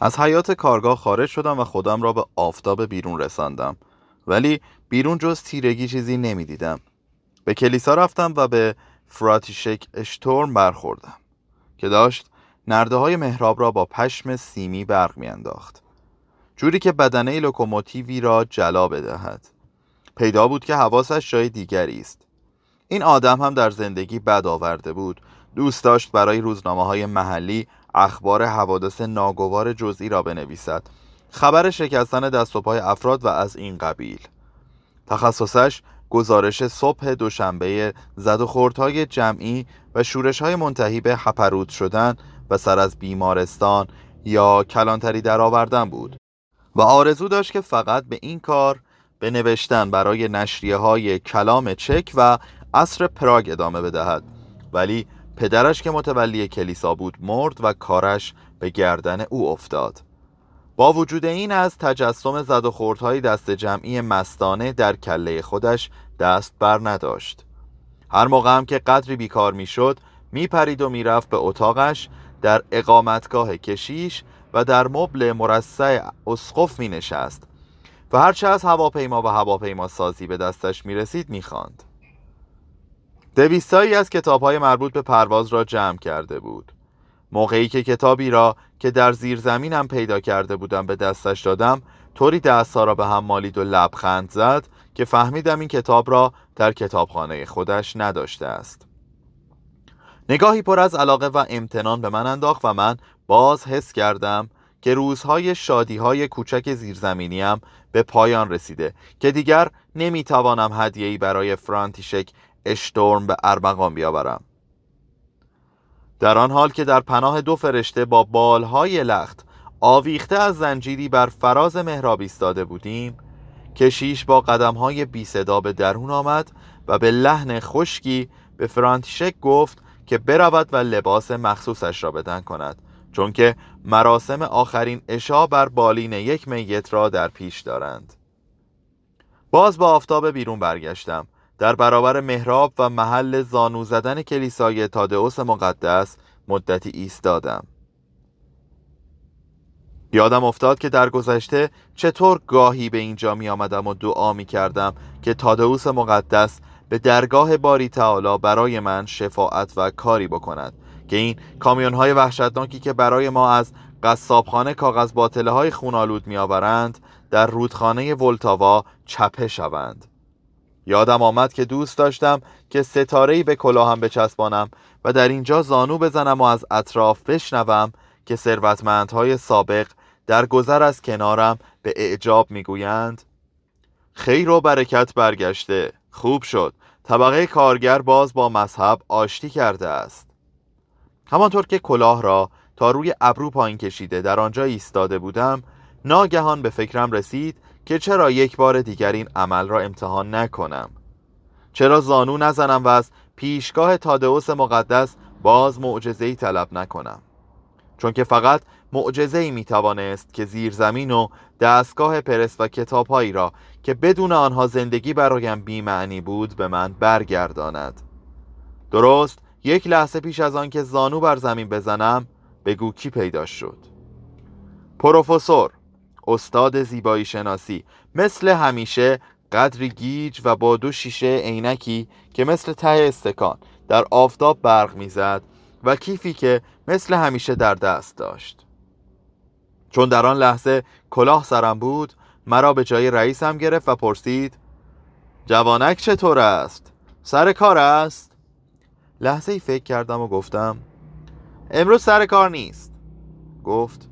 از حیات کارگاه خارج شدم و خودم را به آفتاب بیرون رساندم. ولی بیرون جز تیرگی چیزی نمی‌دیدم. به کلیسا رفتم و به فراتیشک اشتورم برخوردم که داشت نرده های محراب را با پشم سیمی برق میانداخت. جوری که بدنه لوکوموتیوی را جلا بدهد. پیدا بود که حواسش جای دیگری است. این آدم هم در زندگی بد آورده بود. دوست داشت برای روزنامه های محلی اخبار حوادث ناگوار جزئی را بنویسد. خبر شکستن دست و پای افراد و از این قبیل. تخصصش گزارش صبح دوشنبه زد و خوردهای جمعی و شورش های منتهی به هپرود شدن و سر از بیمارستان یا کلانتری درآوردن بود و آرزو داشت که فقط به این کار به نوشتن برای نشریه های کلام چک و عصر پراگ ادامه بدهد. ولی پدرش که متولی کلیسا بود مرد و کارش به گردن او افتاد با وجود این از تجسم زد و خوردهای دست جمعی مستانه در کله خودش دست بر نداشت هر موقع هم که قدری بیکار می‌شد میپرید و می‌رفت به اتاقش در اقامتگاه کشیش و در مبل مرصع اسقف می نشست و هرچه از هواپیما و هواپیما سازی به دستش می رسید می خاند. دویستایی از کتاب های مربوط به پرواز را جمع کرده بود. موقعی که کتابی را که در زیر زمینم پیدا کرده بودم به دستش دادم طوری دستها را به هم مالید و لبخند زد که فهمیدم این کتاب را در کتابخانه خودش نداشته است. نگاهی پر از علاقه و امتنان به من انداخت و من باز حس کردم که روزهای شادیهای کوچک زیرزمینیم به پایان رسیده که دیگر نمی‌توانم هدیه‌ای برای فرانتیشک اشتورم به ارمغان بیاورم. در آن حال که در پناه دو فرشته با بالهای لخت آویخته از زنجیری بر فراز محراب ایستاده بودیم کشیش با قدمهای بی صدا به درون آمد و به لحن خشکی به فرانتیشک گفت که برود و لباس مخصوصش را بدن کند چون که مراسم آخرین اشا بر بالین یک میت را در پیش دارند. باز با آفتاب بیرون برگشتم. در برابر محراب و محل زانو زدن کلیسای تادئوس مقدس مدتی ایستادم. یادم افتاد که در گذشته چطور گاهی به اینجا می آمدم و دعا می کردم که تادئوس مقدس به درگاه باری تعالی برای من شفاعت و کاری بکند که این کامیون های وحشتناکی که برای ما از قصابخانه کاغذ باطله های خونالود می آورند در رودخانه ولتاوا چپه شوند. یادم آمد که دوست داشتم که ستارهی به کلاهم بچسبانم و در اینجا زانو بزنم و از اطراف بشنوم که ثروتمندهای سابق در گذر از کنارم به اعجاب می‌گویند. خیر و برکت برگشته. خوب شد. طبقه کارگر باز با مذهب آشتی کرده است. همانطور که کلاه را تا روی ابرو پایین کشیده در آنجا ایستاده بودم ناگهان به فکرم رسید که چرا یک بار دیگر این عمل را امتحان نکنم؟ چرا زانو نزنم و از پیشگاه تادئوس مقدس باز معجزه‌ای طلب نکنم؟ چون که فقط معجزه ای می توانست که زیر زمین و دستگاه پرس و کتابهایی را که بدون آنها زندگی برایم بیمعنی بود به من برگرداند. درست یک لحظه پیش از آن که زانو بر زمین بزنم بگو کی پیدا شد؟ پروفسور استاد زیبایی شناسی مثل همیشه قدری گیج و با دو شیشه عینکی که مثل ته استکان در آفتاب برق می‌زد و کیفی که مثل همیشه در دست داشت چون در آن لحظه کلاه سرم بود مرا به جای رئیسم گرفت و پرسید جوانک چطور است؟ سر کار است؟ لحظه ای فکر کردم و گفتم امروز سر کار نیست گفت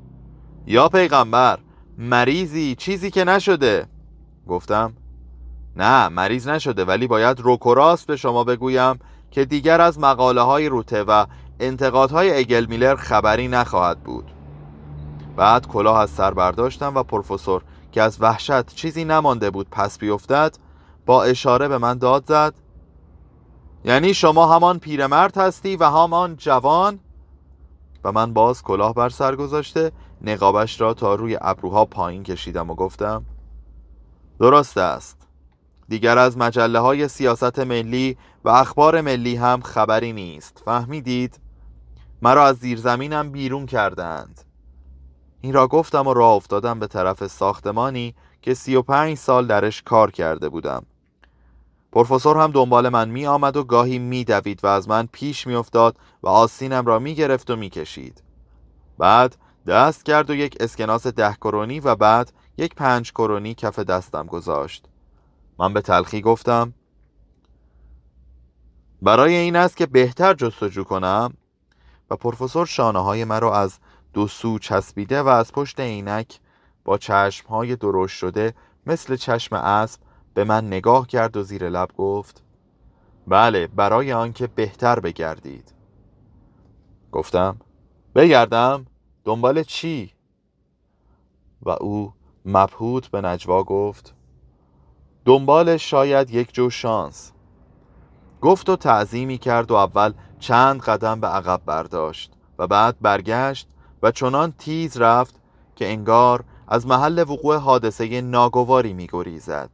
یا پیغمبر مریضی چیزی که نشده. گفتم نه مریض نشده ولی باید روکوراست به شما بگویم که دیگر از مقاله های روته و انتقادهای اگل میلر خبری نخواهد بود. بعد کلاه از سر برداشتم و پروفسور که از وحشت چیزی نمانده بود پس بیفتد با اشاره به من داد زد یعنی شما همان پیرمرد هستی و همان جوان؟ و من باز کلاه بر سر گذاشته نقابش را تا روی ابروها پایین کشیدم و گفتم درست است. دیگر از مجله های سیاست ملی و اخبار ملی هم خبری نیست. فهمیدید؟ مرا از زیرزمینم بیرون کردند. این را گفتم و راه افتادم به طرف ساختمانی که سی و پنج سال درش کار کرده بودم. پروفسور هم دنبال من می آمد و گاهی می دوید و از من پیش می افتاد و آستینم را می گرفت و می کشید بعد دست کرد و یک اسکناس ده کرونی و بعد یک پنج کرونی کف دستم گذاشت. من به تلخی گفتم برای این است که بهتر جستجو کنم؟ و پروفسور شانه های مرا از دو سو چسبیده و از پشت عینک با چشم های درشت شده مثل چشم اسب به من نگاه کرد و زیر لب گفت بله برای آنکه بهتر بگردید. گفتم بگردم؟ دنبال چی؟ و او مبهوت به نجوا گفت دنبال شاید یک جو شانس. گفت و تعظیمی کرد و اول چند قدم به عقب برداشت و بعد برگشت و چنان تیز رفت که انگار از محل وقوع حادثه ناگواری می گریزد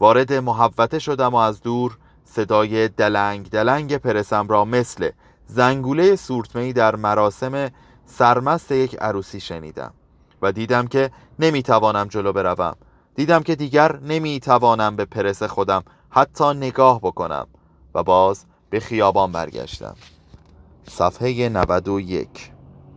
وارد محوته شدم و از دور صدای دلنگ دلنگ پرسم را مثل زنگوله سورتمهی در مراسم سرمست یک عروسی شنیدم و دیدم که نمی‌توانم جلو بروم. دیدم که دیگر نمی‌توانم به پرس خودم حتی نگاه بکنم و باز به خیابان برگشتم. صفحه 91